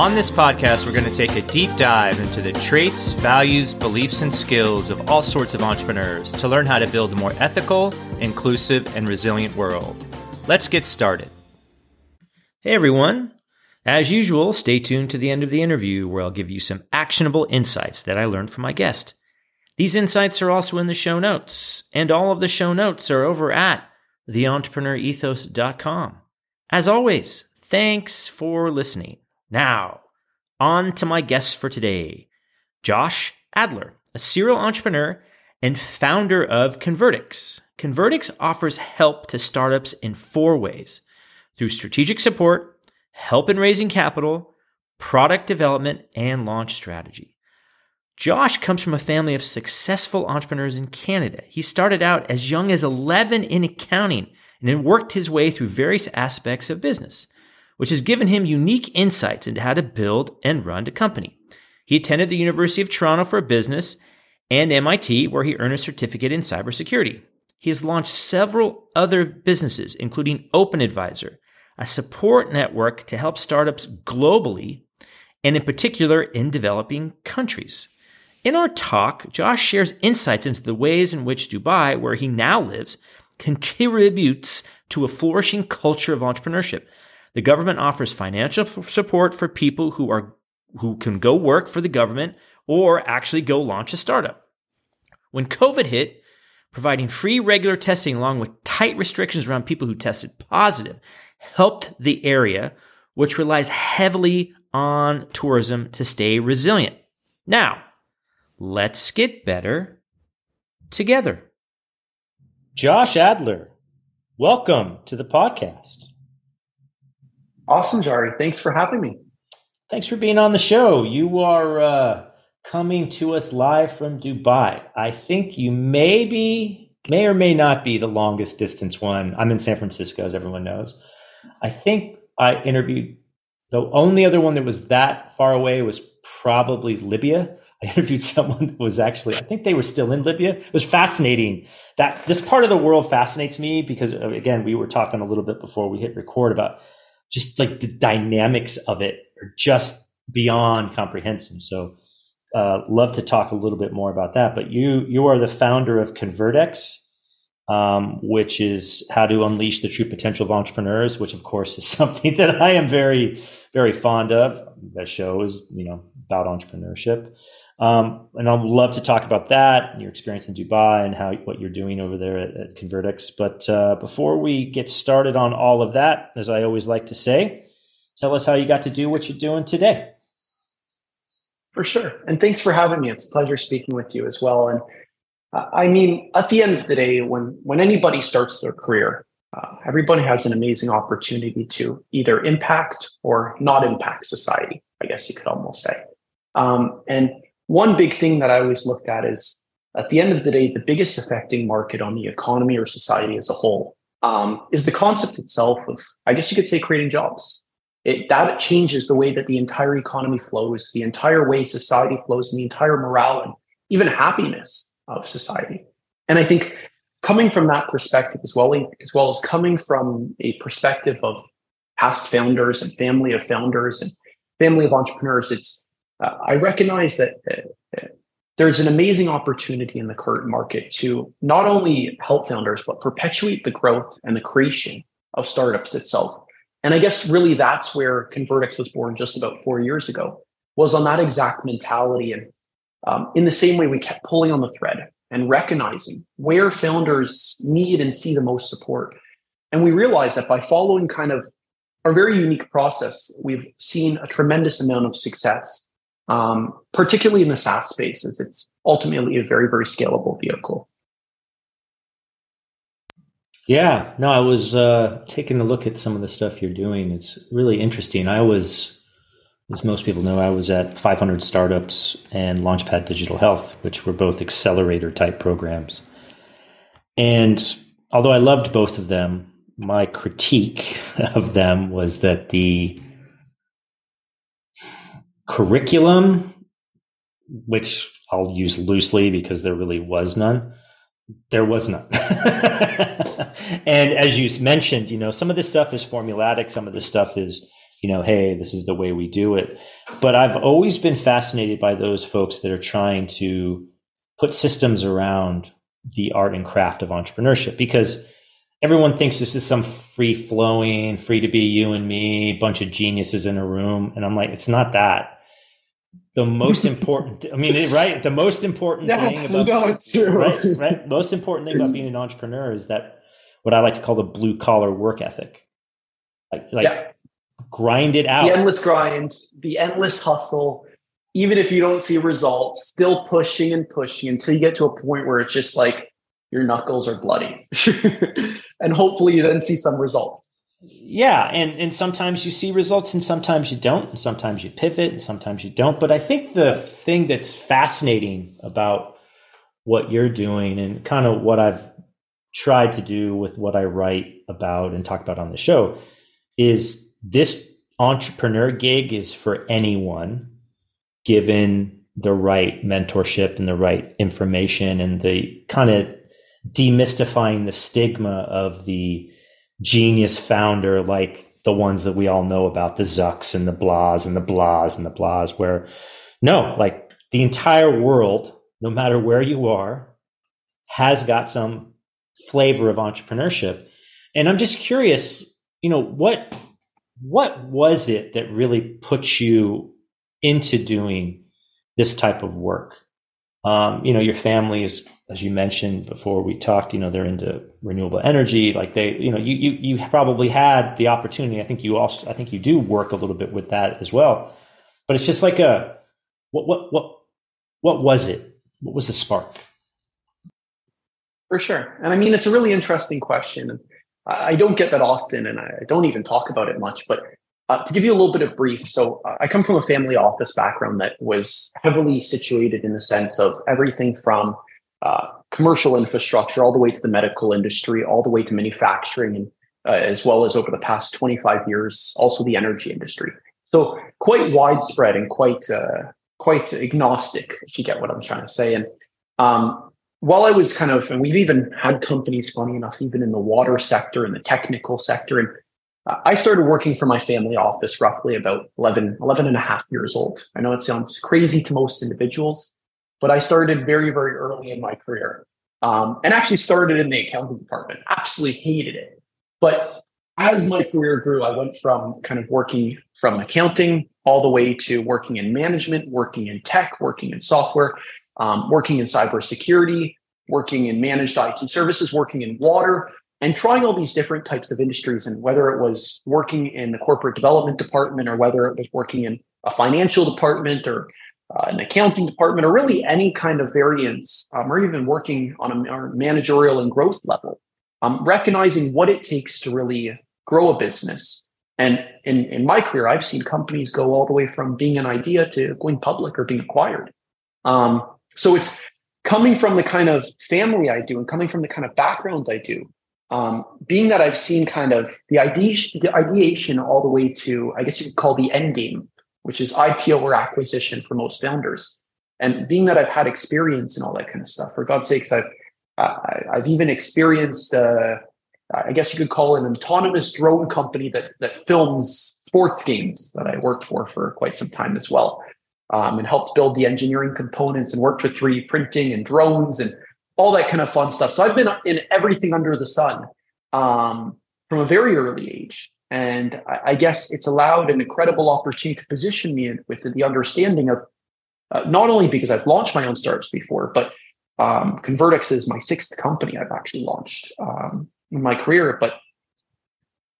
On this podcast, we're going to take a deep dive into the traits, values, beliefs, and skills of all sorts of entrepreneurs to learn how to build a more ethical, inclusive, and resilient world. Let's get started. Hey everyone. As usual, stay tuned to the end of the interview where I'll give you some actionable insights that I learned from my guest. These insights are also in the show notes, and all of the show notes are over at theentrepreneurethos.com. As always, thanks for listening. Now, on to my guests for today Josh Adler, a serial entrepreneur and founder of Convrtx. Convrtx offers help to startups in four ways through strategic support, help in raising capital, product development, and launch strategy. Josh comes from a family of successful entrepreneurs in Canada. He started out as young as 11 in accounting and then worked his way through various aspects of business which has given him unique insights into how to build and run a company. He attended the University of Toronto for business and MIT, where he earned a certificate in cybersecurity. He has launched several other businesses, including Open Advisor, a support network to help startups globally and in particular in developing countries. In our talk, Josh shares insights into the ways in which Dubai, where he now lives, contributes to a flourishing culture of entrepreneurship the government offers financial support for people who are who can go work for the government or actually go launch a startup. When COVID hit, providing free regular testing along with tight restrictions around people who tested positive helped the area, which relies heavily on tourism to stay resilient. Now, let's get better together. Josh Adler, welcome to the podcast. Awesome, Jari. Thanks for having me. Thanks for being on the show. You are uh, coming to us live from Dubai. I think you may be, may or may not be the longest distance one. I'm in San Francisco, as everyone knows. I think I interviewed the only other one that was that far away was probably Libya. I interviewed someone that was actually, I think they were still in Libya. It was fascinating. That this part of the world fascinates me because, again, we were talking a little bit before we hit record about just like the dynamics of it are just beyond comprehensive. So, uh, love to talk a little bit more about that. But you you are the founder of Convrtx, um, which is how to unleash the true potential of entrepreneurs. Which, of course, is something that I am very very fond of. That show is you know about entrepreneurship. Um, and I'd love to talk about that and your experience in Dubai and how what you're doing over there at, at Convrtx. But uh, before we get started on all of that, as I always like to say, tell us how you got to do what you're doing today. For sure, and thanks for having me. It's a pleasure speaking with you as well. And uh, I mean, at the end of the day, when when anybody starts their career, uh, everybody has an amazing opportunity to either impact or not impact society. I guess you could almost say. Um, and one big thing that I always looked at is at the end of the day, the biggest affecting market on the economy or society as a whole um, is the concept itself of, I guess you could say, creating jobs. it that changes the way that the entire economy flows, the entire way society flows, and the entire morale and even happiness of society. And I think coming from that perspective as well, as well as coming from a perspective of past founders and family of founders and family of entrepreneurs, it's uh, I recognize that uh, there's an amazing opportunity in the current market to not only help founders but perpetuate the growth and the creation of startups itself. And I guess really that's where Convrtx was born just about four years ago, was on that exact mentality. And um, in the same way, we kept pulling on the thread and recognizing where founders need and see the most support. And we realized that by following kind of our very unique process, we've seen a tremendous amount of success, um, particularly in the SaaS space, as it's ultimately a very, very scalable vehicle. Yeah, no, I was uh, taking a look at some of the stuff you're doing. It's really interesting. I was as most people know, I was at 500 Startups and Launchpad Digital Health, which were both accelerator type programs. And although I loved both of them, my critique of them was that the curriculum, which I'll use loosely because there really was none, there was none. and as you mentioned, you know, some of this stuff is formulatic, some of this stuff is you know, hey, this is the way we do it. But I've always been fascinated by those folks that are trying to put systems around the art and craft of entrepreneurship because everyone thinks this is some free flowing, free to be you and me, bunch of geniuses in a room. And I'm like, it's not that. The most important, I mean, right? The most important yeah, thing about no, right, right, most important thing about being an entrepreneur is that what I like to call the blue collar work ethic. Like, like yeah grind it out. The endless grind, the endless hustle, even if you don't see results, still pushing and pushing until you get to a point where it's just like your knuckles are bloody. and hopefully you then see some results. Yeah, and and sometimes you see results and sometimes you don't, and sometimes you pivot and sometimes you don't, but I think the thing that's fascinating about what you're doing and kind of what I've tried to do with what I write about and talk about on the show is this entrepreneur gig is for anyone given the right mentorship and the right information and the kind of demystifying the stigma of the genius founder like the ones that we all know about the zucks and the blahs and the blahs and the blahs where no like the entire world no matter where you are has got some flavor of entrepreneurship and i'm just curious you know what what was it that really put you into doing this type of work? Um, you know, your family is, as you mentioned before we talked, you know, they're into renewable energy. Like they, you know, you, you, you probably had the opportunity. I think you also, I think you do work a little bit with that as well. But it's just like a, what, what, what, what was it? What was the spark? For sure. And I mean, it's a really interesting question. I don't get that often, and I don't even talk about it much. But uh, to give you a little bit of brief, so uh, I come from a family office background that was heavily situated in the sense of everything from uh, commercial infrastructure all the way to the medical industry, all the way to manufacturing, and uh, as well as over the past 25 years, also the energy industry. So quite widespread and quite uh, quite agnostic, if you get what I'm trying to say. And um, while I was kind of, and we've even had companies, funny enough, even in the water sector and the technical sector. And I started working for my family office roughly about 11, 11 and a half years old. I know it sounds crazy to most individuals, but I started very, very early in my career um, and actually started in the accounting department. Absolutely hated it. But as my career grew, I went from kind of working from accounting all the way to working in management, working in tech, working in software, um, working in cybersecurity, working in managed IT services, working in water, and trying all these different types of industries. And whether it was working in the corporate development department or whether it was working in a financial department or uh, an accounting department or really any kind of variance, um, or even working on a managerial and growth level, um, recognizing what it takes to really grow a business. And in, in my career, I've seen companies go all the way from being an idea to going public or being acquired. Um, so it's coming from the kind of family I do and coming from the kind of background I do. um, being that I've seen kind of the ideation, the ideation all the way to, I guess you could call the end game, which is IPO or acquisition for most founders. And being that I've had experience in all that kind of stuff, for God's sakes, I've uh, I've even experienced, uh, I guess you could call it an autonomous drone company that that films sports games that I worked for for quite some time as well, um, and helped build the engineering components and worked with 3D printing and drones and all that kind of fun stuff. So I've been in everything under the sun um, from a very early age. And I, I, guess it's allowed an incredible opportunity to position me with the understanding of uh, not only because I've launched my own startups before, but um, Convrtx is my sixth company I've actually launched um, in my career. But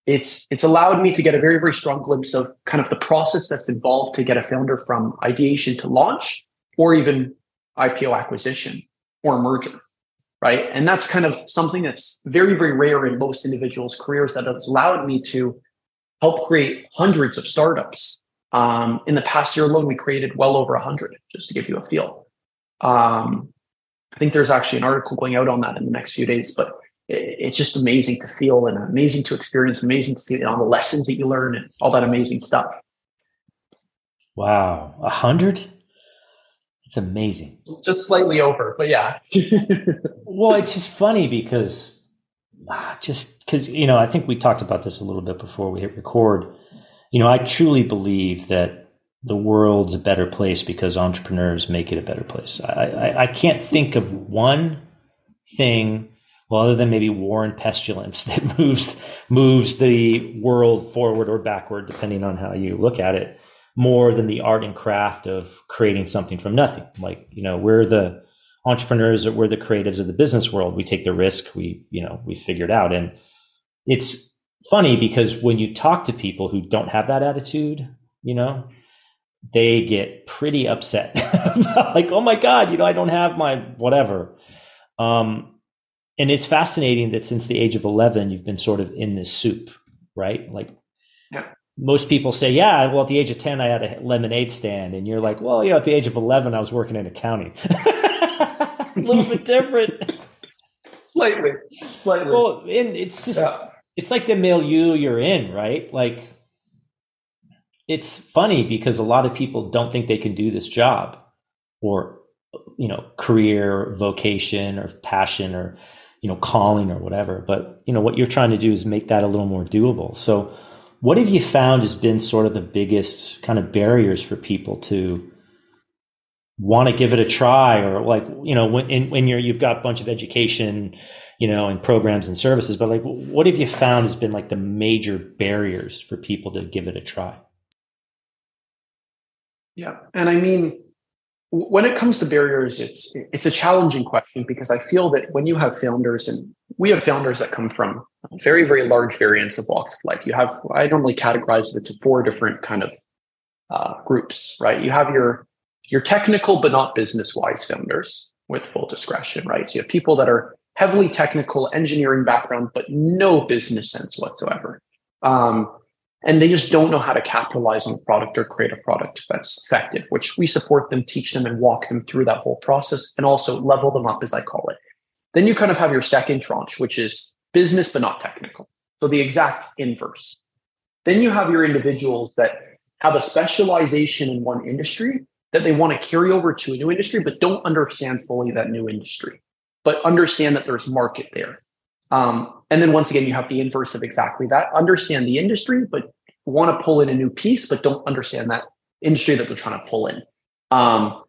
it's it's allowed me to get a very very strong glimpse of kind of the process that's involved to get a founder from ideation to launch, or even IPO acquisition or merger right? And that's kind of something that's very, very rare in most individuals' careers that has allowed me to help create hundreds of startups. Um, in the past year alone, we created well over 100, just to give you a feel. Um, I think there's actually an article going out on that in the next few days, but it, it's just amazing to feel and amazing to experience, amazing to see all the lessons that you learn and all that amazing stuff. Wow, a hundred? It's amazing. Just slightly over, but yeah. well, it's just funny because ah, just because, you know, I think we talked about this a little bit before we hit record. You know, I truly believe that the world's a better place because entrepreneurs make it a better place. I, I, I can't think of one thing well, other than maybe war and pestilence that moves moves the world forward or backward, depending on how you look at it more than the art and craft of creating something from nothing. Like, you know, we're the entrepreneurs or we're the creatives of the business world. We take the risk, we, you know, we figure it out. And it's funny because when you talk to people who don't have that attitude, you know, they get pretty upset. like, oh my God, you know, I don't have my whatever. Um, and it's fascinating that since the age of 11, you've been sort of in this soup, right? Like, yeah most people say, yeah, well, at the age of 10, I had a lemonade stand. And you're like, well, you know, at the age of 11, I was working in accounting. a little bit different. Slightly. Slightly. Well, and it's just, yeah. it's like the milieu you're in, right? Like, it's funny because a lot of people don't think they can do this job or, you know, career, vocation, or passion, or, you know, calling or whatever. But, you know, what you're trying to do is make that a little more doable. So, what have you found has been sort of the biggest kind of barriers for people to want to give it a try or like you know when in, when you're you've got a bunch of education you know and programs and services but like what have you found has been like the major barriers for people to give it a try? Yeah. And i mean when it comes to barriers it's it's a challenging question because i feel that when you have founders and we have founders that come from very, very large variants of walks of life. You have, I normally categorize it into four different kind of uh, groups, right? You have your your technical but not business wise founders with full discretion, right? So you have people that are heavily technical engineering background but no business sense whatsoever. Um, and they just don't know how to capitalize on a product or create a product that's effective, which we support them, teach them, and walk them through that whole process and also level them up, as I call it. Then you kind of have your second tranche, which is business but not technical. So the exact inverse. Then you have your individuals that have a specialization in one industry that they want to carry over to a new industry, but don't understand fully that new industry, but understand that there's market there. Um, and then once again, you have the inverse of exactly that. Understand the industry, but want to pull in a new piece, but don't understand that industry that they're trying to pull in. Um,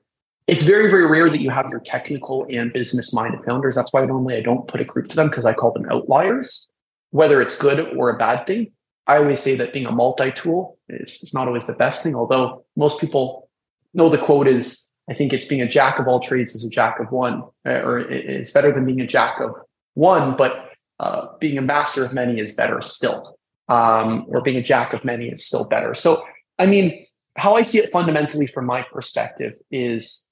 it's very, very rare that you have your technical and business minded founders. That's why normally I don't put a group to them because I call them outliers, whether it's good or a bad thing. I always say that being a multi tool is, is not always the best thing, although most people know the quote is I think it's being a jack of all trades is a jack of one, or it's better than being a jack of one, but uh, being a master of many is better still, um, or being a jack of many is still better. So, I mean, how I see it fundamentally from my perspective is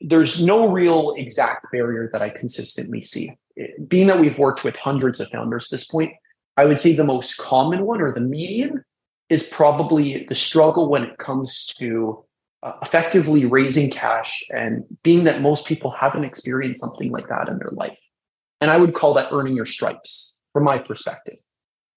there's no real exact barrier that I consistently see. Being that we've worked with hundreds of founders at this point, I would say the most common one or the median is probably the struggle when it comes to uh, effectively raising cash and being that most people haven't experienced something like that in their life. And I would call that earning your stripes. from my perspective.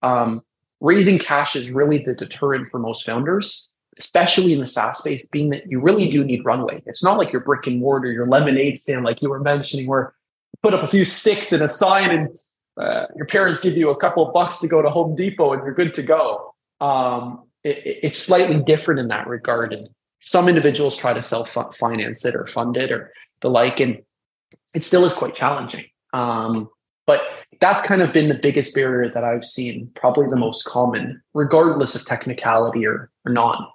Um, raising cash is really the deterrent for most founders, especially in the SaaS space, being that you really do need runway. It's not like your brick and mortar, your lemonade stand, like you were mentioning, where you put up a few sticks and a sign and uh, your parents give you a couple of bucks to go to Home Depot and you're good to go. Um, it, it's slightly different in that regard. And some individuals try to self finance it or fund it or the like, and it still is quite challenging. Um, but that's kind of been the biggest barrier that I've seen, probably the most common, regardless of technicality or, or non.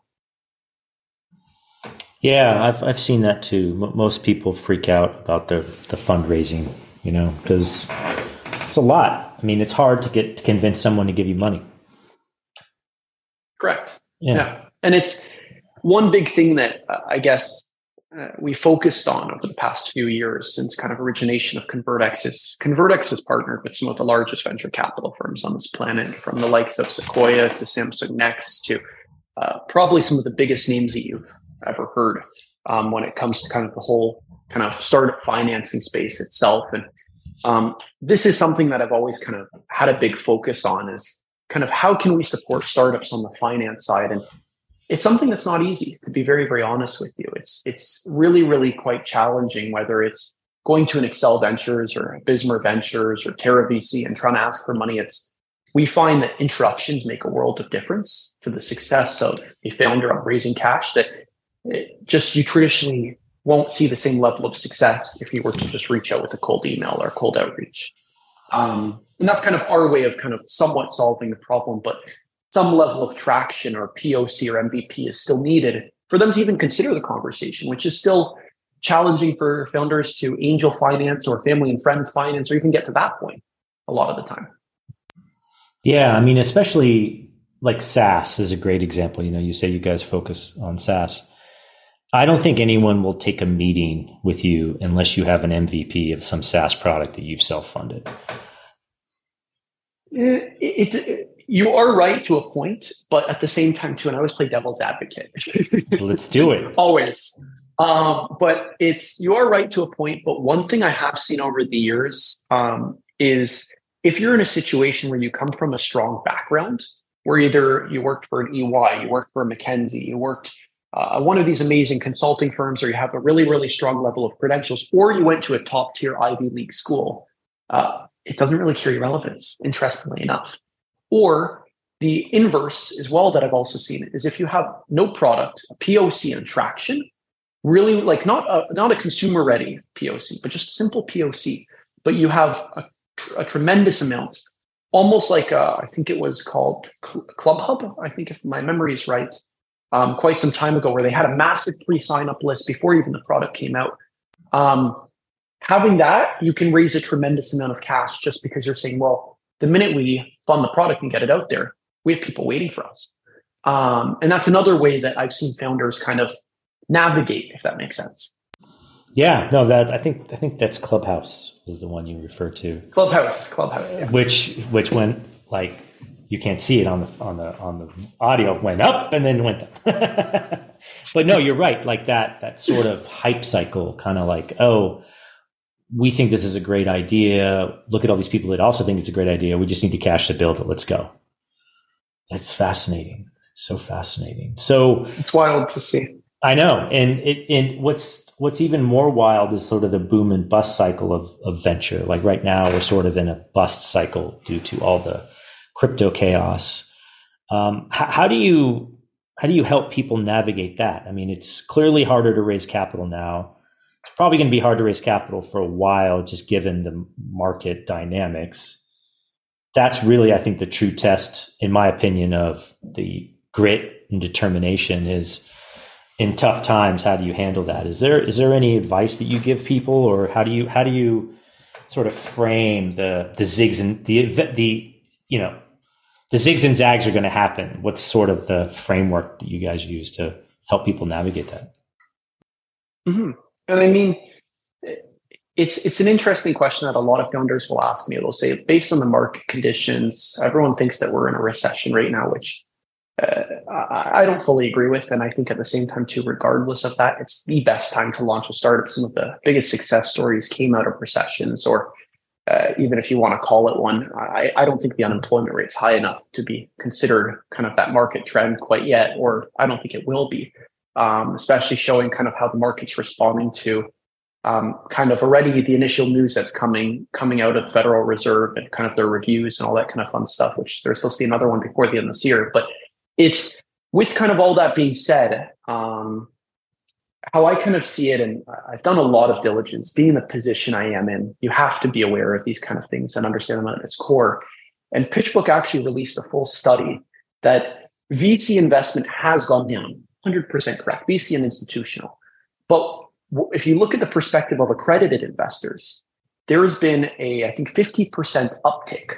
Yeah, I've I've seen that too. most people freak out about the the fundraising, you know, because it's a lot. I mean, it's hard to get to convince someone to give you money. Correct. Yeah. yeah. And it's one big thing that uh, I guess uh, we focused on over the past few years since kind of origination of Convrtx is Convrtx has partnered with some of the largest venture capital firms on this planet, from the likes of Sequoia to Samsung Next to uh, probably some of the biggest names that you've ever heard um, when it comes to kind of the whole kind of startup financing space itself. And um, this is something that I've always kind of had a big focus on is kind of how can we support startups on the finance side and it's something that's not easy to be very very honest with you it's it's really really quite challenging whether it's going to an Accel Ventures or Bessemer Ventures or Terra VC and trying to ask for money it's we find that introductions make a world of difference to the success of a founder on raising cash that just you traditionally won't see the same level of success if you were to just reach out with a cold email or cold outreach um, and that's kind of our way of kind of somewhat solving the problem. But some level of traction or POC or MVP is still needed for them to even consider the conversation, which is still challenging for founders to angel finance or family and friends finance or even get to that point a lot of the time. Yeah, I mean, especially like SaaS is a great example. You know, you say you guys focus on SaaS. I don't think anyone will take a meeting with you unless you have an MVP of some SaaS product that you've self funded. It, it, it, you are right to a point, but at the same time, too, and I always play devil's advocate. Let's do it. always. Um, but it's you are right to a point. But one thing I have seen over the years um, is if you're in a situation where you come from a strong background, where either you worked for an EY, you worked for a McKinsey, you worked uh, one of these amazing consulting firms, or you have a really, really strong level of credentials, or you went to a top tier Ivy League school, uh, it doesn't really carry relevance, interestingly enough. Or the inverse as well that I've also seen is if you have no product, a POC and traction, really like not a, not a consumer ready POC, but just simple POC, but you have a, a tremendous amount, almost like a, uh, I think it was called Club Hub, I think if my memory is right, um, quite some time ago where they had a massive pre sign up list before even the product came out. Um, having that, you can raise a tremendous amount of cash just because you're saying, well, the minute we fund the product and get it out there, we have people waiting for us. Um, and that's another way that I've seen founders kind of navigate, if that makes sense. Yeah, no, that I think I think that's Clubhouse was the one you referred to. Clubhouse, Clubhouse, yeah. which which went like you can't see it on the on the on the audio went up and then went down. but no, you're right. Like that that sort of hype cycle, kind of like oh, we think this is a great idea. Look at all these people that also think it's a great idea. We just need the cash to build it. Let's go. That's fascinating. So fascinating. So it's wild to see. I know, and it and what's what's even more wild is sort of the boom and bust cycle of, of venture. Like right now, we're sort of in a bust cycle due to all the crypto chaos. Um, how, how do you how do you help people navigate that? I mean, it's clearly harder to raise capital now. Probably going to be hard to raise capital for a while, just given the market dynamics. That's really, I think, the true test, in my opinion, of the grit and determination is in tough times. How do you handle that? Is there is there any advice that you give people, or how do you how do you sort of frame the the zigs and the the you know the zigs and zags are going to happen. What's sort of the framework that you guys use to help people navigate that? Mm-hmm. And I mean, it's it's an interesting question that a lot of founders will ask me. They'll say, based on the market conditions, everyone thinks that we're in a recession right now, which uh, I, I don't fully agree with. And I think at the same time, too, regardless of that, it's the best time to launch a startup. Some of the biggest success stories came out of recessions or uh, even if you want to call it one. I, I don't think the unemployment rate is high enough to be considered kind of that market trend quite yet, or I don't think it will be, um, especially showing kind of how the market's responding to um, kind of already the initial news that's coming coming out of the Federal Reserve and kind of their reviews and all that kind of fun stuff. Which there's supposed to be another one before the end of this year, but it's with kind of all that being said. Um, how I kind of see it, and I've done a lot of diligence, being in the position I am in, you have to be aware of these kind of things and understand them at its core. And PitchBook actually released a full study that VC investment has gone down, 100% correct, VC and institutional. But if you look at the perspective of accredited investors, there has been a, I think, 50% uptick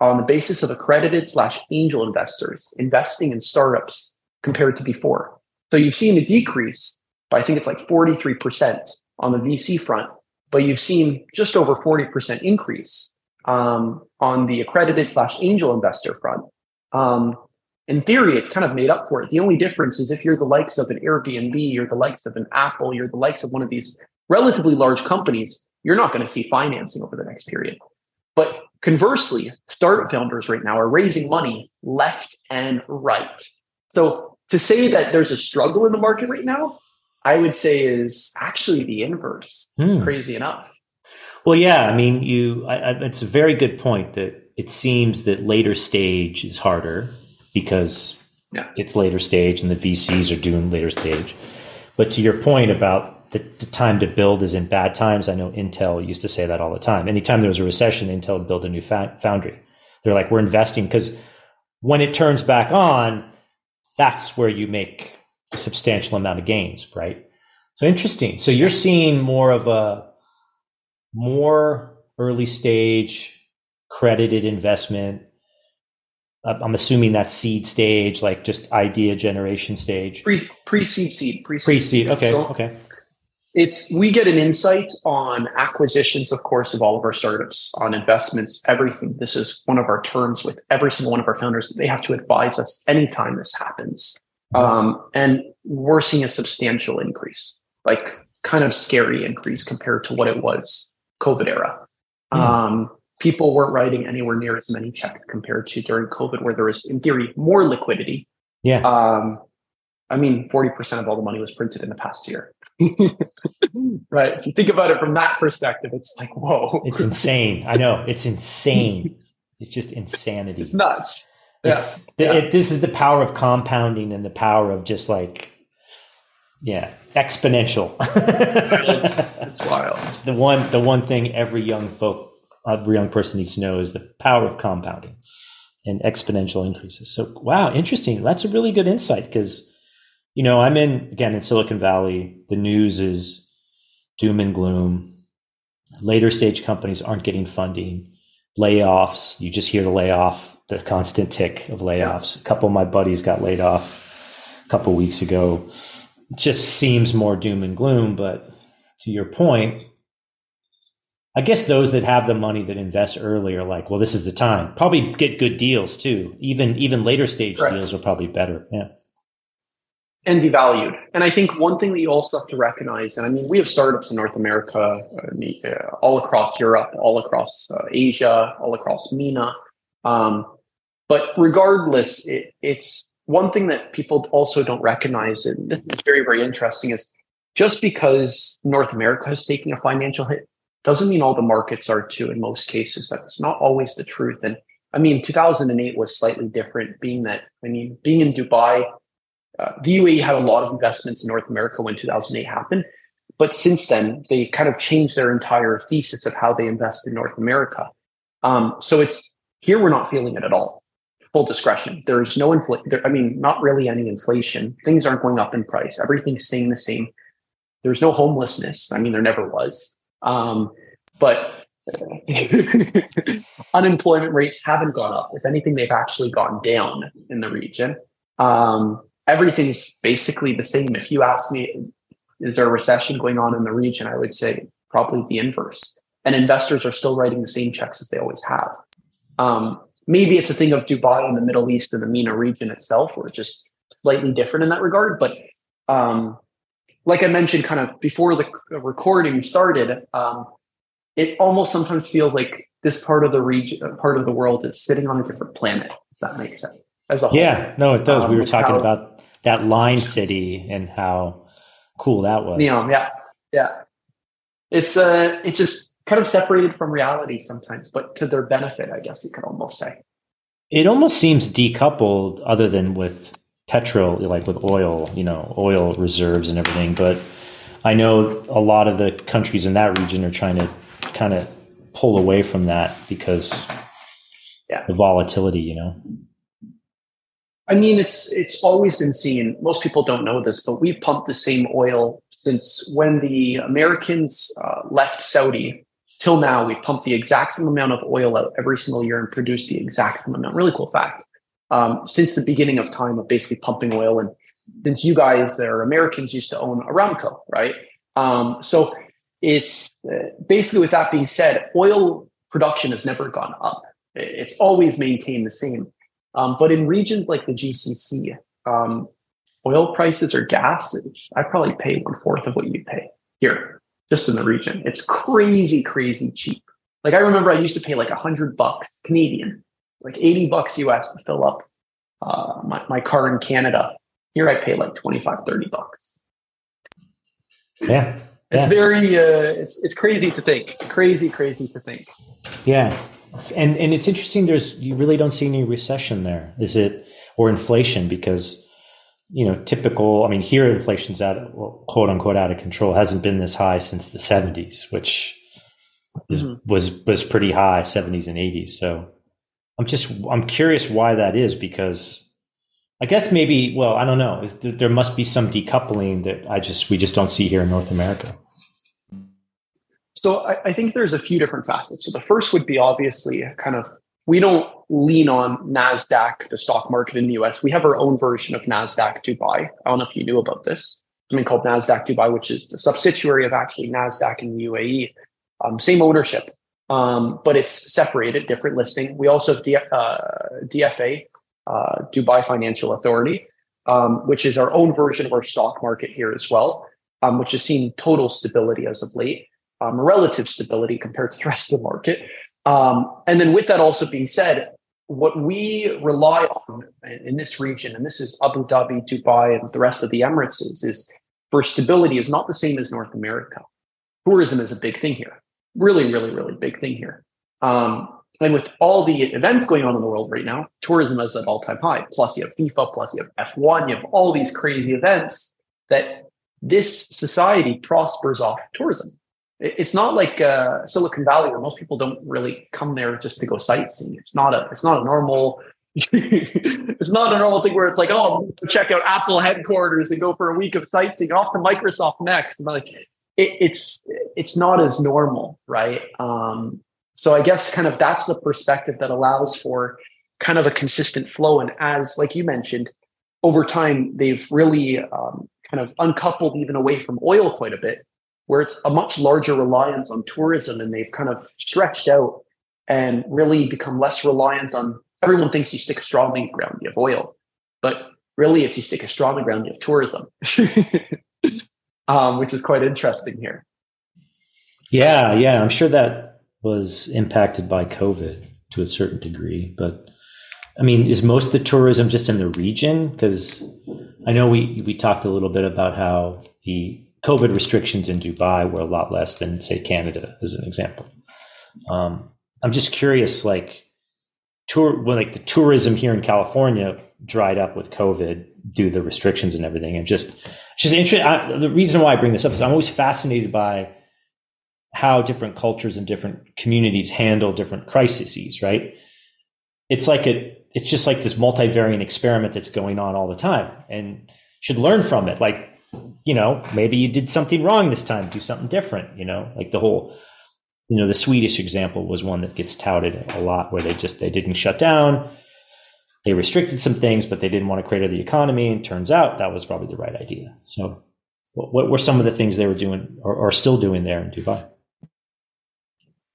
on the basis of accredited slash angel investors investing in startups compared to before. So you've seen a decrease but I think it's like 43% on the VC front. But you've seen just over 40% increase um, on the accredited slash angel investor front. Um, in theory, it's kind of made up for it. The only difference is if you're the likes of an Airbnb, you're the likes of an Apple, you're the likes of one of these relatively large companies, you're not going to see financing over the next period. But conversely, startup founders right now are raising money left and right. So to say that there's a struggle in the market right now, I would say is actually the inverse. Hmm. Crazy enough. Well, yeah. I mean, you. I, I, it's a very good point that it seems that later stage is harder because yeah. it's later stage and the VCs are doing later stage. But to your point about the, the, time to build is in bad times, I know Intel used to say that all the time. Anytime there was a recession, Intel would build a new fa- foundry. They're like, we're investing because when it turns back on, that's where you make a substantial amount of gains, right? So interesting. So you're seeing more of a more early stage credited investment. I'm assuming that seed stage, like just idea generation stage. Pre pre seed seed pre seed. Okay. So okay. It's we get an insight on acquisitions, of course, of all of our startups, on investments, everything. This is one of our terms with every single one of our founders. They have to advise us anytime this happens. Um, and we're seeing a substantial increase, like kind of scary increase compared to what it was COVID era. Mm. Um, people weren't writing anywhere near as many checks compared to during COVID, where there was, in theory, more liquidity. Yeah. Um, I mean, 40% of all the money was printed in the past year. right. If you think about it from that perspective, it's like, whoa. It's insane. I know. It's insane. It's just insanity. It's nuts. It's, yeah. It, this is the power of compounding and the power of just like, yeah, exponential. it's, it's wild. The one, the one thing every young folk, every young person needs to know is the power of compounding and exponential increases. So, wow, interesting. That's a really good insight because, you know, I'm in again in Silicon Valley. The news is doom and gloom. Later stage companies aren't getting funding, layoffs. You just hear the layoff the constant tick of layoffs. A couple of my buddies got laid off a couple of weeks ago. It just seems more doom and gloom. But to your point, I guess those that have the money that invest early are like, well, this is the time. Probably get good deals too. Even even later stage right. deals are probably better. Yeah. And devalued. And I think one thing that you also have to recognize, and I mean, we have startups in North America, uh, all across Europe, all across uh, Asia, all across MENA. Um, but regardless, it, it's one thing that people also don't recognize, and this is very, very interesting, is just because North America is taking a financial hit doesn't mean all the markets are too in most cases. That's not always the truth. And I mean, 2008 was slightly different, being that, I mean, being in Dubai, uh, the UAE had a lot of investments in North America when 2008 happened. But since then, they kind of changed their entire thesis of how they invest in North America. Um, so it's here, we're not feeling it at all. Full discretion. There's no inflation. I mean, not really any inflation. Things aren't going up in price. Everything's staying the same. There's no homelessness. I mean, there never was. Um, but unemployment rates haven't gone up. If anything, they've actually gone down in the region. Um, everything's basically the same. If you ask me, is there a recession going on in the region? I would say probably the inverse. And investors are still writing the same checks as they always have. Um, maybe it's a thing of Dubai and the Middle East and the MENA region itself, or just slightly different in that regard. But um, like I mentioned, kind of before the recording started, um, it almost sometimes feels like this part of the region, part of the world is sitting on a different planet. If that makes sense. As a whole. Yeah, no, it does. Um, we were talking how, about that line city and how cool that was. Yeah, yeah. It's uh, it's just kind of separated from reality sometimes, but to their benefit, I guess you could almost say. It almost seems decoupled, other than with petrol, like with oil, you know, oil reserves and everything. But I know a lot of the countries in that region are trying to kind of pull away from that because yeah. the volatility, you know. I mean, it's it's always been seen. Most people don't know this, but we've pumped the same oil since when the Americans uh, left Saudi till now. We pumped the exact same amount of oil out every single year and produced the exact same amount. Really cool fact. Um, since the beginning of time of basically pumping oil, and since you guys are Americans used to own Aramco, right? Um, so it's uh, basically with that being said, oil production has never gone up. It's always maintained the same. Um, but in regions like the GCC, um, oil prices or gas, I probably pay one fourth of what you pay here, just in the region. It's crazy, crazy cheap. Like I remember I used to pay like a hundred bucks Canadian, like 80 bucks US to fill up uh, my, my car in Canada. Here I pay like 25, 30 bucks. Yeah. It's very, uh, it's, it's crazy to think, crazy, crazy to think. Yeah. And, and it's interesting. There's, you really don't see any recession there. Is it, or inflation because you know, typical. I mean, here inflation's out, well, quote unquote, out of control. Hasn't been this high since the '70s, which is, mm-hmm. was was pretty high, '70s and '80s. So, I'm just I'm curious why that is because I guess maybe well I don't know there must be some decoupling that I just we just don't see here in North America. So I, I think there's a few different facets. So the first would be obviously kind of we don't lean on NASDAQ, the stock market in the US. We have our own version of NASDAQ Dubai. I don't know if you knew about this. Something called NASDAQ Dubai, which is the subsidiary of actually NASDAQ in the UAE. Um, same ownership, um, but it's separated, different listing. We also have D- uh, DFA, uh, Dubai Financial Authority, um, which is our own version of our stock market here as well, um, which has seen total stability as of late, um, relative stability compared to the rest of the market. Um, and then, with that also being said, what we rely on in this region, and this is Abu Dhabi, Dubai, and the rest of the Emirates, is, is for stability is not the same as North America. Tourism is a big thing here, really, really, really big thing here. Um, and with all the events going on in the world right now, tourism is at all time high. Plus, you have FIFA, plus, you have F1, you have all these crazy events that this society prospers off tourism it's not like uh, Silicon Valley where most people don't really come there just to go sightseeing. It's not a it's not a normal it's not a normal thing where it's like oh check out Apple headquarters and go for a week of sightseeing off to Microsoft next. And like it, it's it's not as normal, right? Um, so I guess kind of that's the perspective that allows for kind of a consistent flow. And as like you mentioned, over time they've really um, kind of uncoupled even away from oil quite a bit where it's a much larger reliance on tourism and they've kind of stretched out and really become less reliant on everyone thinks you stick a straw in the ground you have oil but really it's you stick a straw in the ground you have tourism um, which is quite interesting here yeah yeah i'm sure that was impacted by covid to a certain degree but i mean is most of the tourism just in the region because i know we we talked a little bit about how the COVID restrictions in Dubai were a lot less than, say, Canada, as an example. Um, I'm just curious, like, tour, well, like the tourism here in California dried up with COVID due to the restrictions and everything. And just, just interesting. The reason why I bring this up is I'm always fascinated by how different cultures and different communities handle different crises. Right? It's like a, it's just like this multivariate experiment that's going on all the time, and should learn from it. Like you know, maybe you did something wrong this time, do something different, you know, like the whole, you know, the Swedish example was one that gets touted a lot where they just, they didn't shut down. They restricted some things, but they didn't want to crater the economy. And turns out that was probably the right idea. So what were some of the things they were doing or, or still doing there in Dubai?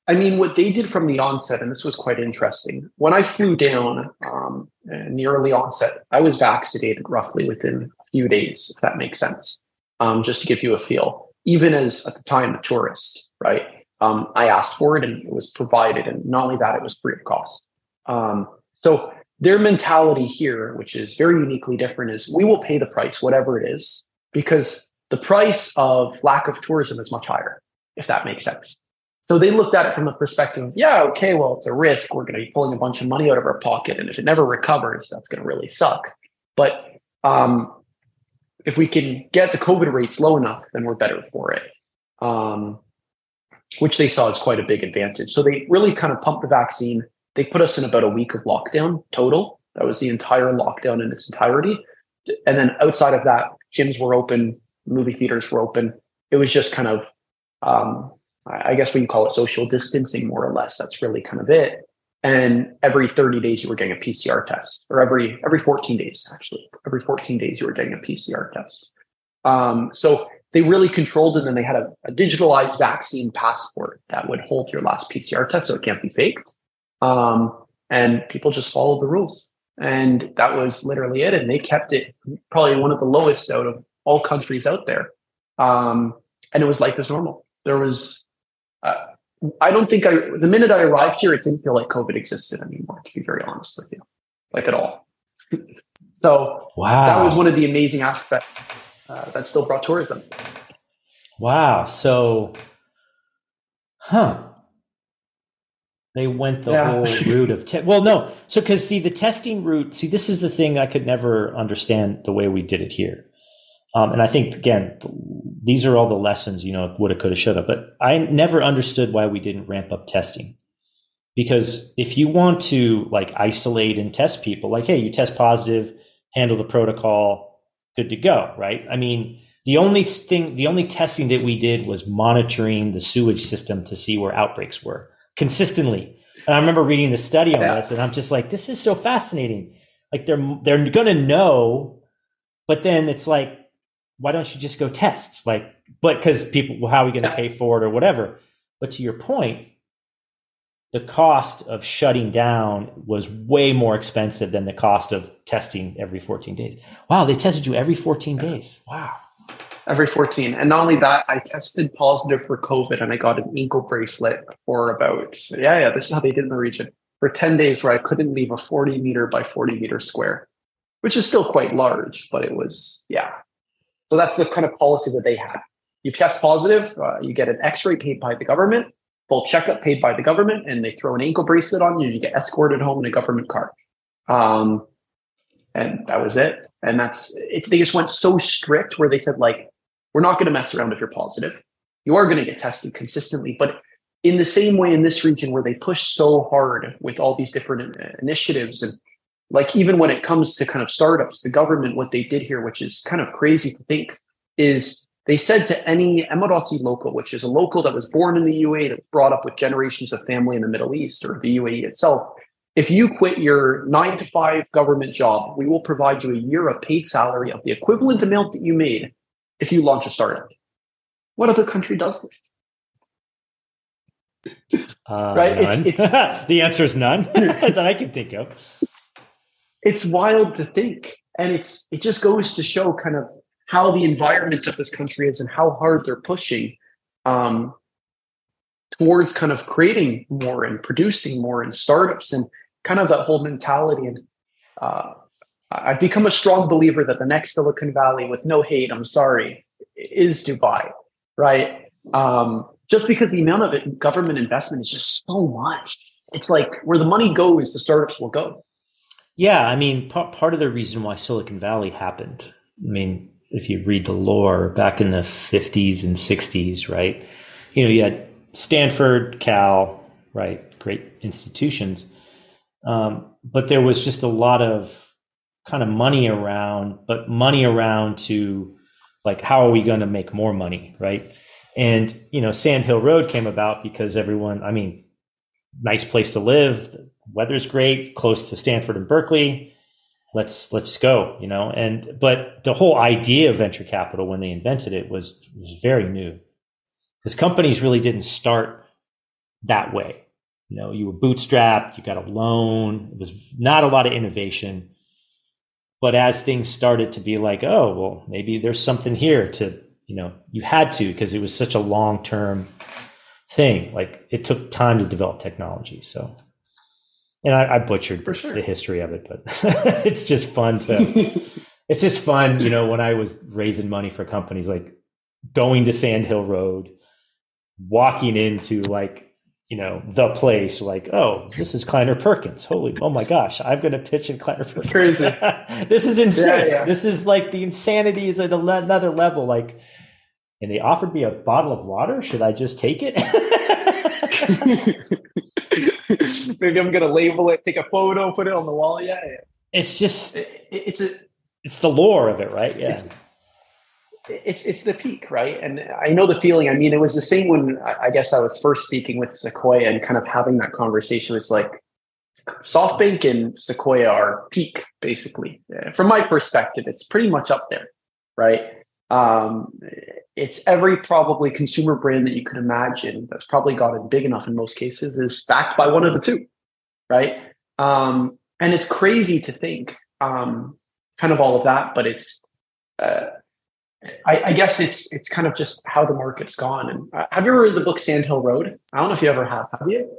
I mean, what they did from the onset, and this was quite interesting. When I flew down um, in the early onset, I was vaccinated roughly within a few days, if that makes sense, um, just to give you a feel. Even as at the time a tourist, right? Um, I asked for it and it was provided. And not only that, it was free of cost. Um, so their mentality here, which is very uniquely different, is we will pay the price, whatever it is, because the price of lack of tourism is much higher, if that makes sense. So they looked at it from the perspective of, yeah, okay, well, it's a risk. We're going to be pulling a bunch of money out of our pocket. And if it never recovers, that's going to really suck. But um, if we can get the COVID rates low enough, then we're better for it. Um, which they saw as quite a big advantage. So they really kind of pumped the vaccine. They put us in about a week of lockdown total. That was the entire lockdown in its entirety. And then outside of that, gyms were open, movie theaters were open. It was just kind of, um, I guess we you call it, social distancing, more or less. That's really kind of it. And every 30 days, you were getting a PCR test, or every every 14 days, actually, every 14 days, you were getting a PCR test. Um, so they really controlled it, and they had a, a, digitalized vaccine passport that would hold your last PCR test, so it can't be faked. Um, and people just followed the rules, and that was literally it. And they kept it probably one of the lowest out of all countries out there. Um, and it was life as normal. There was, uh, I don't think I, the minute I arrived here, it didn't feel like COVID existed anymore, to be very honest with you, like at all. so wow. that was one of the amazing aspects uh, that still brought tourism. Wow. So, huh. They went the yeah. whole route of te- well, no. So, because see, the testing route. See, this is the thing I could never understand the way we did it here. Um, and I think again, these are all the lessons, you know, woulda, coulda, shoulda. But I never understood why we didn't ramp up testing. Because if you want to like isolate and test people, like, hey, you test positive, handle the protocol, good to go, right? I mean, the only thing, the only testing that we did was monitoring the sewage system to see where outbreaks were consistently. And I remember reading the study on yeah. this, and I'm just like, this is so fascinating. Like they're they're going to know, but then it's like why don't you just go test? Like, but because people, well, how are we going to pay for it or whatever? But to your point, the cost of shutting down was way more expensive than the cost of testing every 14 days. Wow, they tested you every 14 days. Wow. Every 14. And not only that, I tested positive for COVID and I got an ankle bracelet for about, yeah, yeah, this is how they did in the region for 10 days where I couldn't leave a 40 meter by 40 meter square, which is still quite large, but it was, yeah, so that's the kind of policy that they had. You test positive, uh, you get an X-ray paid by the government, full checkup paid by the government, and they throw an ankle bracelet on you. And you get escorted home in a government car, um, and that was it. And that's it, they just went so strict where they said like, we're not going to mess around if you're positive. You are going to get tested consistently, but in the same way in this region where they push so hard with all these different uh, initiatives and like even when it comes to kind of startups, the government, what they did here, which is kind of crazy to think, is they said to any Emirati local, which is a local that was born in the UAE, that was brought up with generations of family in the Middle East or the UAE itself, if you quit your nine to five government job, we will provide you a year of paid salary of the equivalent amount that you made if you launch a startup. What other country does this? Uh, right? It's, it's, the answer is none that I can think of it's wild to think and it's it just goes to show kind of how the environment of this country is and how hard they're pushing um, towards kind of creating more and producing more and startups and kind of that whole mentality and uh, i've become a strong believer that the next silicon valley with no hate i'm sorry is dubai right um, just because the amount of government investment is just so much it's like where the money goes the startups will go yeah, I mean, part part of the reason why Silicon Valley happened. I mean, if you read the lore back in the 50s and 60s, right? You know, you had Stanford, Cal, right? Great institutions. Um, but there was just a lot of kind of money around, but money around to like, how are we going to make more money, right? And, you know, Sand Hill Road came about because everyone, I mean, nice place to live weather's great, close to Stanford and Berkeley. Let's let's go, you know. And but the whole idea of venture capital when they invented it was was very new because companies really didn't start that way. You know, you were bootstrapped, you got a loan. It was not a lot of innovation. But as things started to be like, oh, well, maybe there's something here to, you know, you had to because it was such a long term thing. Like it took time to develop technology. So, and I, I butchered For sure. the history of it, but it's just fun to. it's just fun, you know. When I was raising money for companies, like going to Sand Hill Road, walking into like you know the place like oh this is kleiner perkins holy oh my gosh i'm going to pitch in kleiner perkins crazy. this is insane Yeah, yeah. this is like the insanity is at another level like and they offered me a bottle of water should i just take it Maybe I'm gonna label it, take a photo, put it on the wall. Yeah, yeah. it's just It- it's a it's the lore of it right yeah It's- it's the peak, right? And I know the feeling. I mean, it was the same when I guess I was first speaking with Sequoia and kind of having that conversation. Was like SoftBank and Sequoia are peak, basically. Uh, From my perspective, it's pretty much up there, right? Um, it's every probably consumer brand that you could imagine that's probably gotten big enough in most cases is backed by one of the two, right? Um, and it's crazy to think um, kind of all of that, but it's uh, I, I guess it's it's kind of just how the market's gone. And uh, have you ever read the book Sandhill Road? I don't know if you ever have. Have you?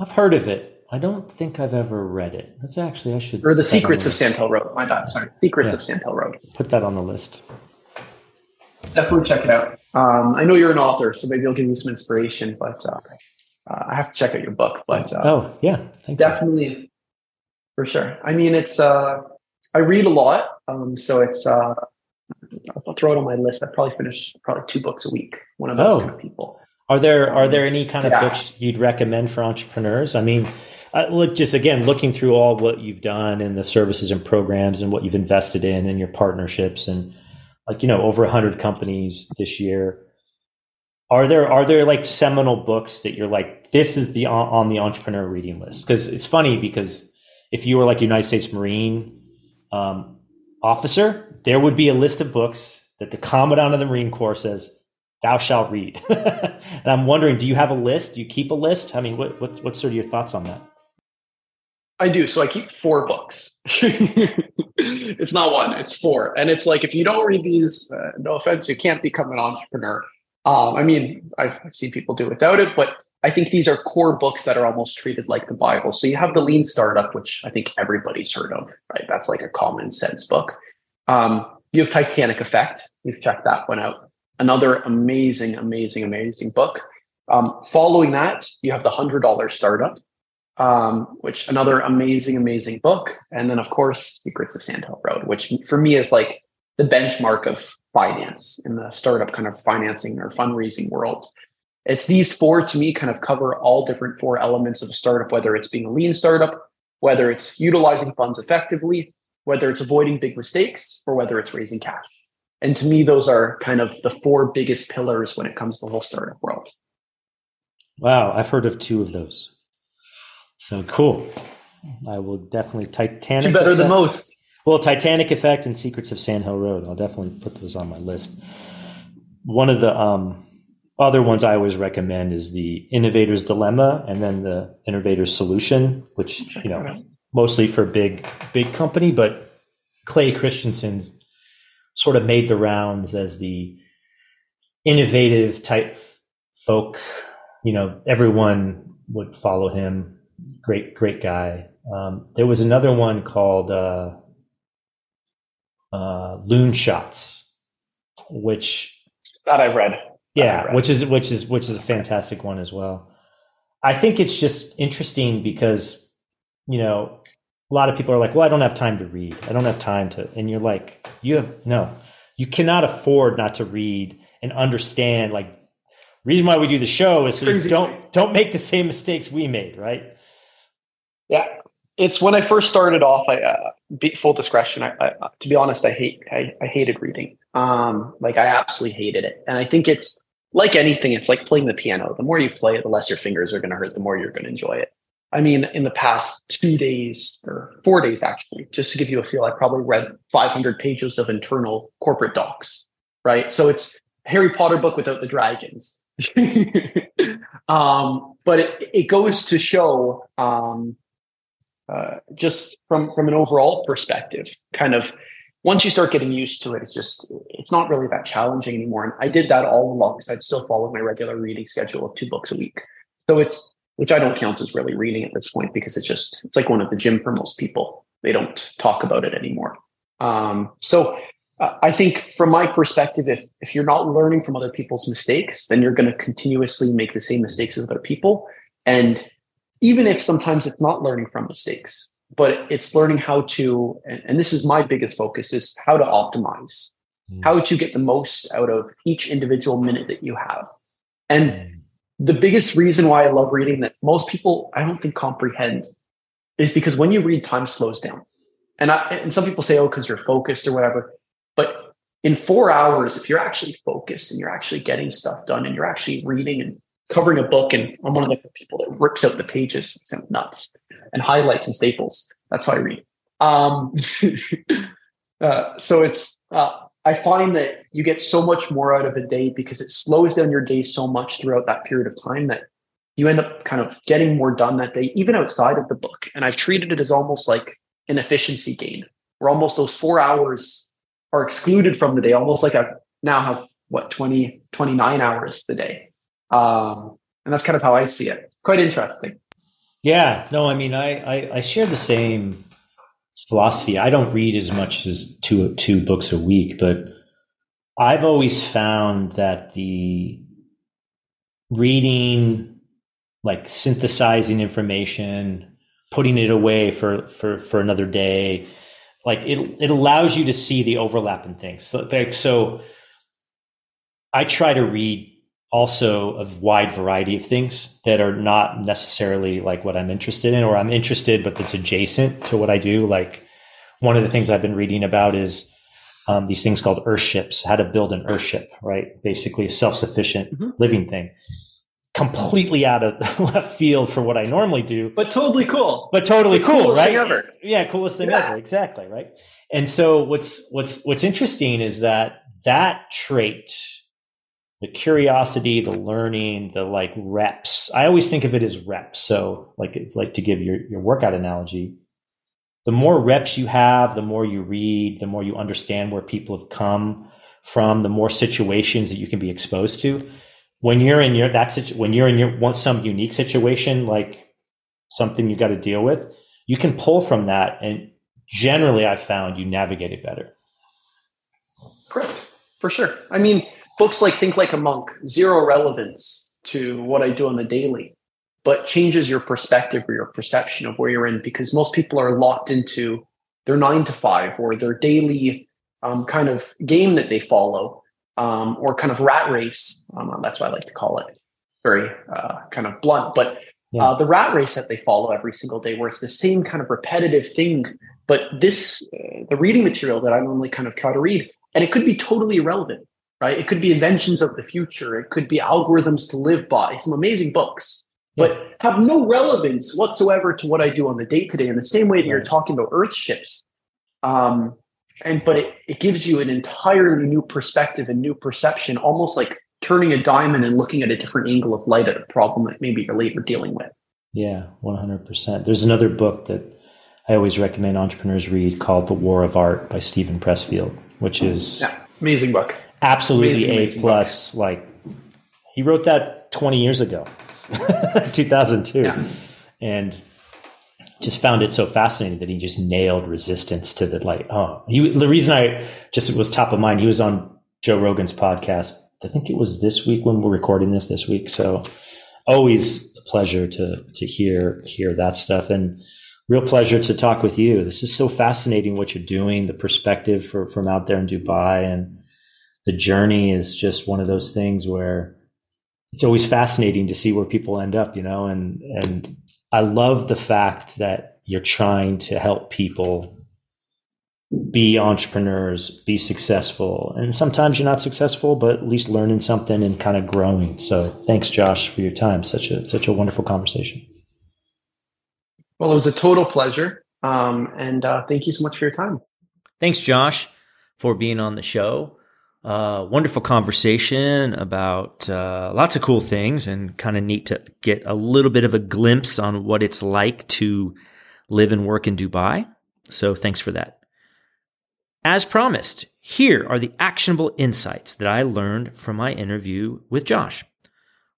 i've heard of it i don't think i've ever read it that's actually i should Or the put that on Secrets of list. Sandhill Road? My bad. Sorry, Secrets Yeah. of Sandhill Road. put that on the list Definitely check it out. Um, I know you're an author, so maybe I'll give you some inspiration. But uh, uh, I have to check out your book. But uh, oh yeah thank you definitely, for sure. I mean, it's uh, I read a lot, um, so it's uh, throw it on my list. I probably finish probably two books a week. One of those Oh. kind of people. Are there are there any kind of Yeah. books you'd recommend for entrepreneurs? I mean, uh, look, just again looking through all what you've done and the services and programs and what you've invested in and your partnerships and like you know over hundred companies this year. Are there are there like seminal books that you're like this is the on, on the entrepreneur reading list? Because it's funny because if you were like United States Marine um, officer, there would be a list of books that the Commandant of the Marine Corps says thou shalt read. and I'm wondering, do you have a list? Do you keep a list? I mean, what, what what's sort of your thoughts on that? I do. So I keep four books. it's not one, it's four. And it's like, if you don't read these, uh, no offense, you can't become an entrepreneur. Um, I mean, I've, I've seen people do without it, but I think these are core books that are almost treated like the Bible. So you have the Lean Startup, which I think everybody's heard of, right? That's like a common sense book. Um, you have Titanic Effect. You've checked that one out. Another amazing, amazing, amazing book. Um, following that, you have the Hundred Dollar Startup um, which another amazing, amazing book. And then, of course, Secrets of Sandhill Road, which for me is like the benchmark of finance in the startup kind of financing or fundraising world. It's these four to me kind of cover all different four elements of a startup, whether it's being a lean startup, whether it's utilizing funds effectively, whether it's avoiding big mistakes, or whether it's raising cash. And to me, those are kind of the four biggest pillars when it comes to the whole startup world. Wow, I've heard of two of those. So cool. I will definitely Titanic. Two better than most. Well, Titanic Effect and Secrets of Sand Hill Road. I'll definitely put those on my list. One of the um, other ones I always recommend is the Innovator's Dilemma, and then the Innovator's Solution, which you know mostly for big big company, but Clay Christensen sort of made the rounds as the innovative type folk. You know, everyone would follow him. Great, great guy. Um, there was another one called uh, uh, Loonshots, which That I've read. yeah, right. which is which is which is a fantastic one as well. I think it's just interesting because you know a lot of people are like, "Well, I don't have time to read. I don't have time to," and you're like, "You have no, you cannot afford not to read and understand." Like, reason why we do the show is so you don't don't make the same mistakes we made, right? Yeah, it's when I first started off. I, uh, be, full discretion. I, I, to be honest, I hate. I, I hated reading. Um, like I absolutely hated it, and I think it's like anything. It's like playing the piano. The more you play it, the less your fingers are going to hurt. The more you're going to enjoy it. I mean, in the past two days or four days, actually, just to give you a feel, I probably read 500 pages of internal corporate docs. Right, so it's Harry Potter book without the dragons. um, but it, it goes to show um, uh, just from from an overall perspective, kind of once you start getting used to it, it's just it's not really that challenging anymore. And I did that all along because I'd still follow my regular reading schedule of two books a week. So it's which I don't count as really reading at this point because it's just it's like one of the gym for most people. They don't talk about it anymore. Um, so uh, I think from my perspective, if if you're not learning from other people's mistakes, then you're going to continuously make the same mistakes as other people. And even if sometimes it's not learning from mistakes, but it's learning how to, and, and this is my biggest focus, is how to optimize, mm. how to get the most out of each individual minute that you have. And mm. The biggest reason why I love reading that most people I don't think comprehend is because when you read, time slows down. And I, and some people say, oh, because you're focused or whatever. But in four hours, if you're actually focused and you're actually getting stuff done and you're actually reading and covering a book, and I'm one of the people that rips out the pages, it's nuts, and highlights and staples. That's how I read. Um, uh, so it's uh, I find that you get so much more out of a day because it slows down your day so much throughout that period of time that you end up kind of getting more done that day, even outside of the book. And I've treated it as almost like an efficiency gain, where almost those four hours are excluded from the day, almost like I now have what 20, 29 hours the day. Um, and that's kind of how I see it. Quite interesting. Yeah, no, I mean, I, I, I share the same philosophy. I don't read as much as two two books a week, but I've always found that the reading, like synthesizing information, putting it away for for for another day, like it it allows you to see the overlap in things. So, like so, I try to read also a wide variety of things that are not necessarily like what I'm interested in, or I'm interested, but that's adjacent to what I do. Like one of the things I've been reading about is um, these things called earthships, how to build an earthship, right? Basically a self-sufficient mm-hmm. living thing. Completely out of left field for what I normally do, but totally cool. But totally cool, right? Yeah, coolest thing yeah. ever. Exactly, right. And so what's what's what's interesting is that that trait the curiosity, the learning, the like reps. I always think of it as reps. So like like to give your, your workout analogy, the more reps you have, the more you read, the more you understand where people have come from, the more situations that you can be exposed to. When you're in your that's when you're in your want some unique situation, like something you got to deal with, you can pull from that and generally I've found you navigate it better. Correct. For sure. I mean, books like Think Like a Monk, zero relevance to what I do on the daily, but changes your perspective or your perception of where you're in because most people are locked into their nine to five or their daily um, kind of game that they follow um, or kind of rat race. Um, that's what I like to call it. Very uh, kind of blunt, but yeah. uh, the rat race that they follow every single day, where it's the same kind of repetitive thing. But this, uh, the reading material that I normally kind of try to read, and it could be totally irrelevant right? It could be inventions of the future. It could be algorithms to live by, some amazing books, yeah. but have no relevance whatsoever to what I do on the day to day in the same way that you're talking about earth ships. Um, and but it, it gives you an entirely new perspective and new perception, almost like turning a diamond and looking at a different angle of light at a problem that maybe you're later dealing with. Yeah, 100%. There's another book that I always recommend entrepreneurs read called The War of Art by Steven Pressfield, which is yeah, amazing book absolutely amazing, A plus. Like he wrote that 20 years ago, 2002, yeah. and just found it so fascinating that he just nailed resistance to the like. Oh, he, the reason I just was top of mind. He was on Joe Rogan's podcast. I think it was this week when we're recording this this week. So always a pleasure to to hear hear that stuff and real pleasure to talk with you. This is so fascinating what you're doing, the perspective for, from out there in Dubai and the journey is just one of those things where it's always fascinating to see where people end up, you know, and, and I love the fact that you're trying to help people be entrepreneurs, be successful. And sometimes you're not successful, but at least learning something and kind of growing. So thanks, Josh, for your time. Such a such a wonderful conversation. Well, it was a total pleasure. Um, and uh, thank you so much for your time. Thanks, Josh, for being on the show. Uh, wonderful conversation about uh, lots of cool things and kind of neat to get a little bit of a glimpse on what it's like to live and work in Dubai. So thanks for that. As promised, here are the actionable insights that I learned from my interview with Josh.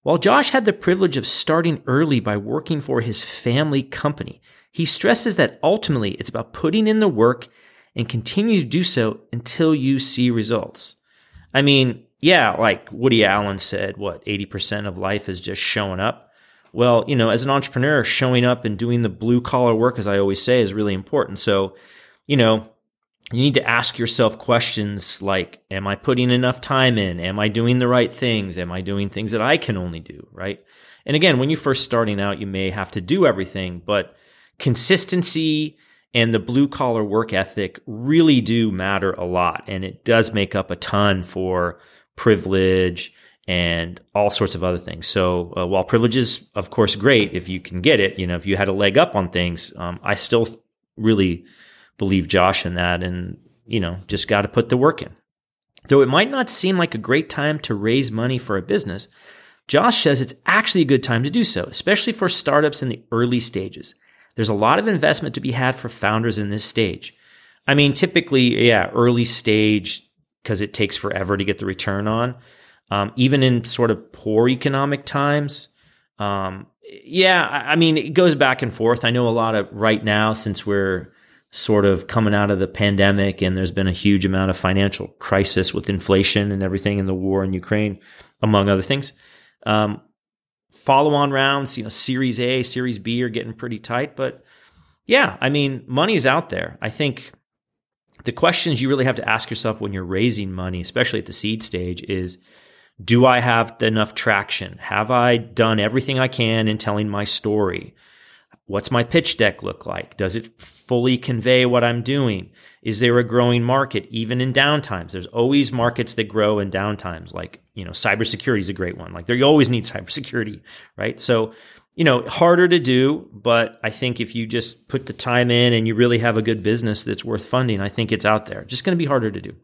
While Josh had the privilege of starting early by working for his family company, he stresses that ultimately it's about putting in the work and continue to do so until you see results. I mean, yeah, like Woody Allen said, what, 80% of life is just showing up. Well, you know, as an entrepreneur, showing up and doing the blue collar work, as I always say, is really important. So, you know, you need to ask yourself questions like, am I putting enough time in? Am I doing the right things? Am I doing things that I can only do? Right. And again, when you're first starting out, you may have to do everything, but consistency and the blue collar work ethic really do matter a lot. And it does make up a ton for privilege and all sorts of other things. So uh, while privilege is, of course, great if you can get it, you know, if you had a leg up on things, um, I still really believe Josh in that and, you know, just got to put the work in. Though it might not seem like a great time to raise money for a business, Josh says it's actually a good time to do so, especially for startups in the early stages. There's a lot of investment to be had for founders in this stage. I mean, typically, yeah, early stage because it takes forever to get the return on. Um, even in sort of poor economic times, um, yeah, I, I mean, it goes back and forth. I know a lot of right now since we're sort of coming out of the pandemic and there's been a huge amount of financial crisis with inflation and everything in the war in Ukraine, among other things. Um, follow on rounds, you know, Series A, Series B are getting pretty tight. But yeah, I mean, money's out there. I think the questions you really have to ask yourself when you're raising money, especially at the seed stage, is do I have enough traction? Have I done everything I can in telling my story? What's my pitch deck look like? Does it fully convey what I'm doing? Is there a growing market even in downtimes? There's always markets that grow in downtimes. Like, you know, cybersecurity is a great one. Like there, you always need cybersecurity, right? So, you know, harder to do, but I think if you just put the time in and you really have a good business that's worth funding, I think it's out there. Just going to be harder to do.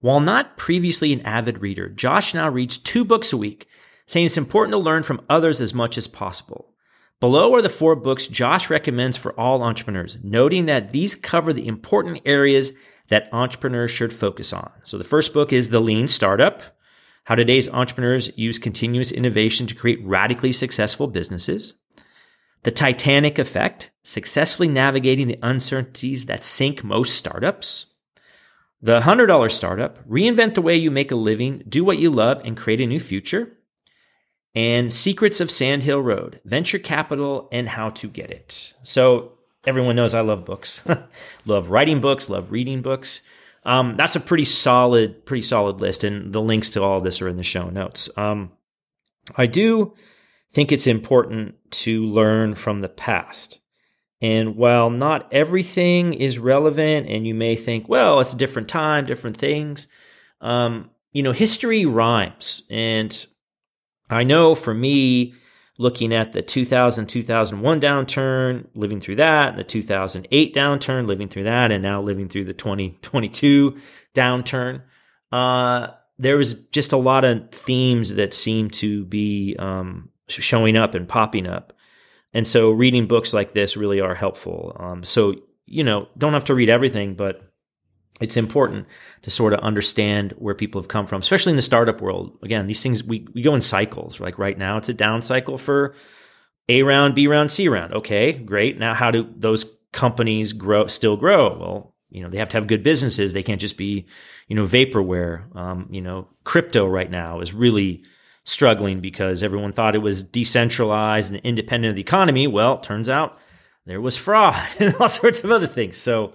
While not previously an avid reader, Josh now reads two books a week, saying it's important to learn from others as much as possible. Below are the four books Josh recommends for all entrepreneurs, noting that these cover the important areas that entrepreneurs should focus on. So the first book is The Lean Startup, how today's entrepreneurs use continuous innovation to create radically successful businesses. The Titanic Effect, successfully navigating the uncertainties that sink most startups. The $100 Startup, reinvent the way you make a living, do what you love, and create a new future and Secrets of Sand Hill Road, Venture Capital and How to Get It. So everyone knows I love books. love writing books, love reading books. Um, that's a pretty solid, pretty solid list, and the links to all of this are in the show notes. Um, I do think it's important to learn from the past. And while not everything is relevant, and you may think, well, it's a different time, different things, um, you know, history rhymes. And I know for me, looking at the 2000 2001 downturn, living through that, the 2008 downturn, living through that, and now living through the 2022 downturn, uh, there was just a lot of themes that seem to be um, showing up and popping up. And so reading books like this really are helpful. Um, so, you know, don't have to read everything, but it's important to sort of understand where people have come from, especially in the startup world. Again, these things we, we go in cycles. Like right now, it's a down cycle for A round, B round, C round. Okay, great. Now, how do those companies grow? Still grow? Well, you know, they have to have good businesses. They can't just be, you know, vaporware. Um, you know, crypto right now is really struggling because everyone thought it was decentralized and independent of the economy. Well, turns out there was fraud and all sorts of other things. So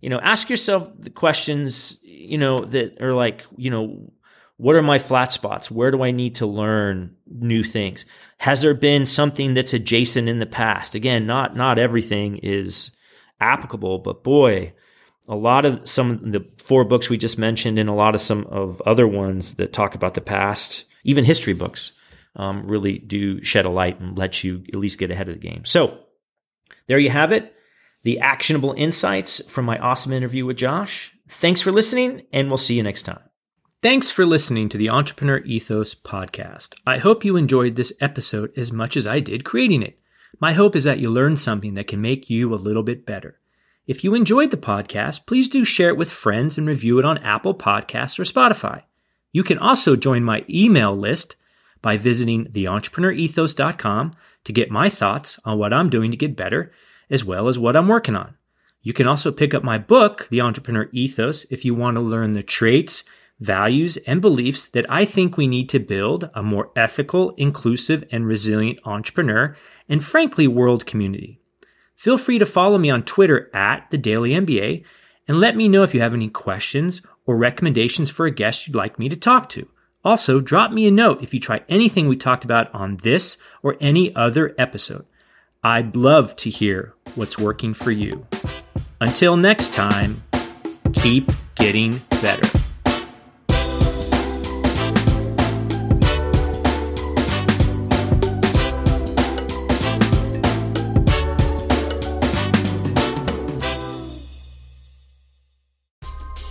you know, ask yourself the questions, you know, that are like, you know, what are my flat spots? Where do I need to learn new things? Has there been something that's adjacent in the past? Again, not not everything is applicable, but boy, a lot of some of the four books we just mentioned and a lot of some of other ones that talk about the past, even history books, um, really do shed a light and let you at least get ahead of the game. So there you have it the actionable insights from my awesome interview with Josh. Thanks for listening, and we'll see you next time. Thanks for listening to the Entrepreneur Ethos podcast. I hope you enjoyed this episode as much as I did creating it. My hope is that you learned something that can make you a little bit better. If you enjoyed the podcast, please do share it with friends and review it on Apple Podcasts or Spotify. You can also join my email list by visiting theentrepreneurethos.com to get my thoughts on what I'm doing to get better, as well as what I'm working on. You can also pick up my book, The Entrepreneur Ethos, if you want to learn the traits, values, and beliefs that I think we need to build a more ethical, inclusive, and resilient entrepreneur and frankly, world community. Feel free to follow me on Twitter at the Daily MBA and let me know if you have any questions or recommendations for a guest you'd like me to talk to. Also, drop me a note if you try anything we talked about on this or any other episode. I'd love to hear what's working for you. Until next time, keep getting better.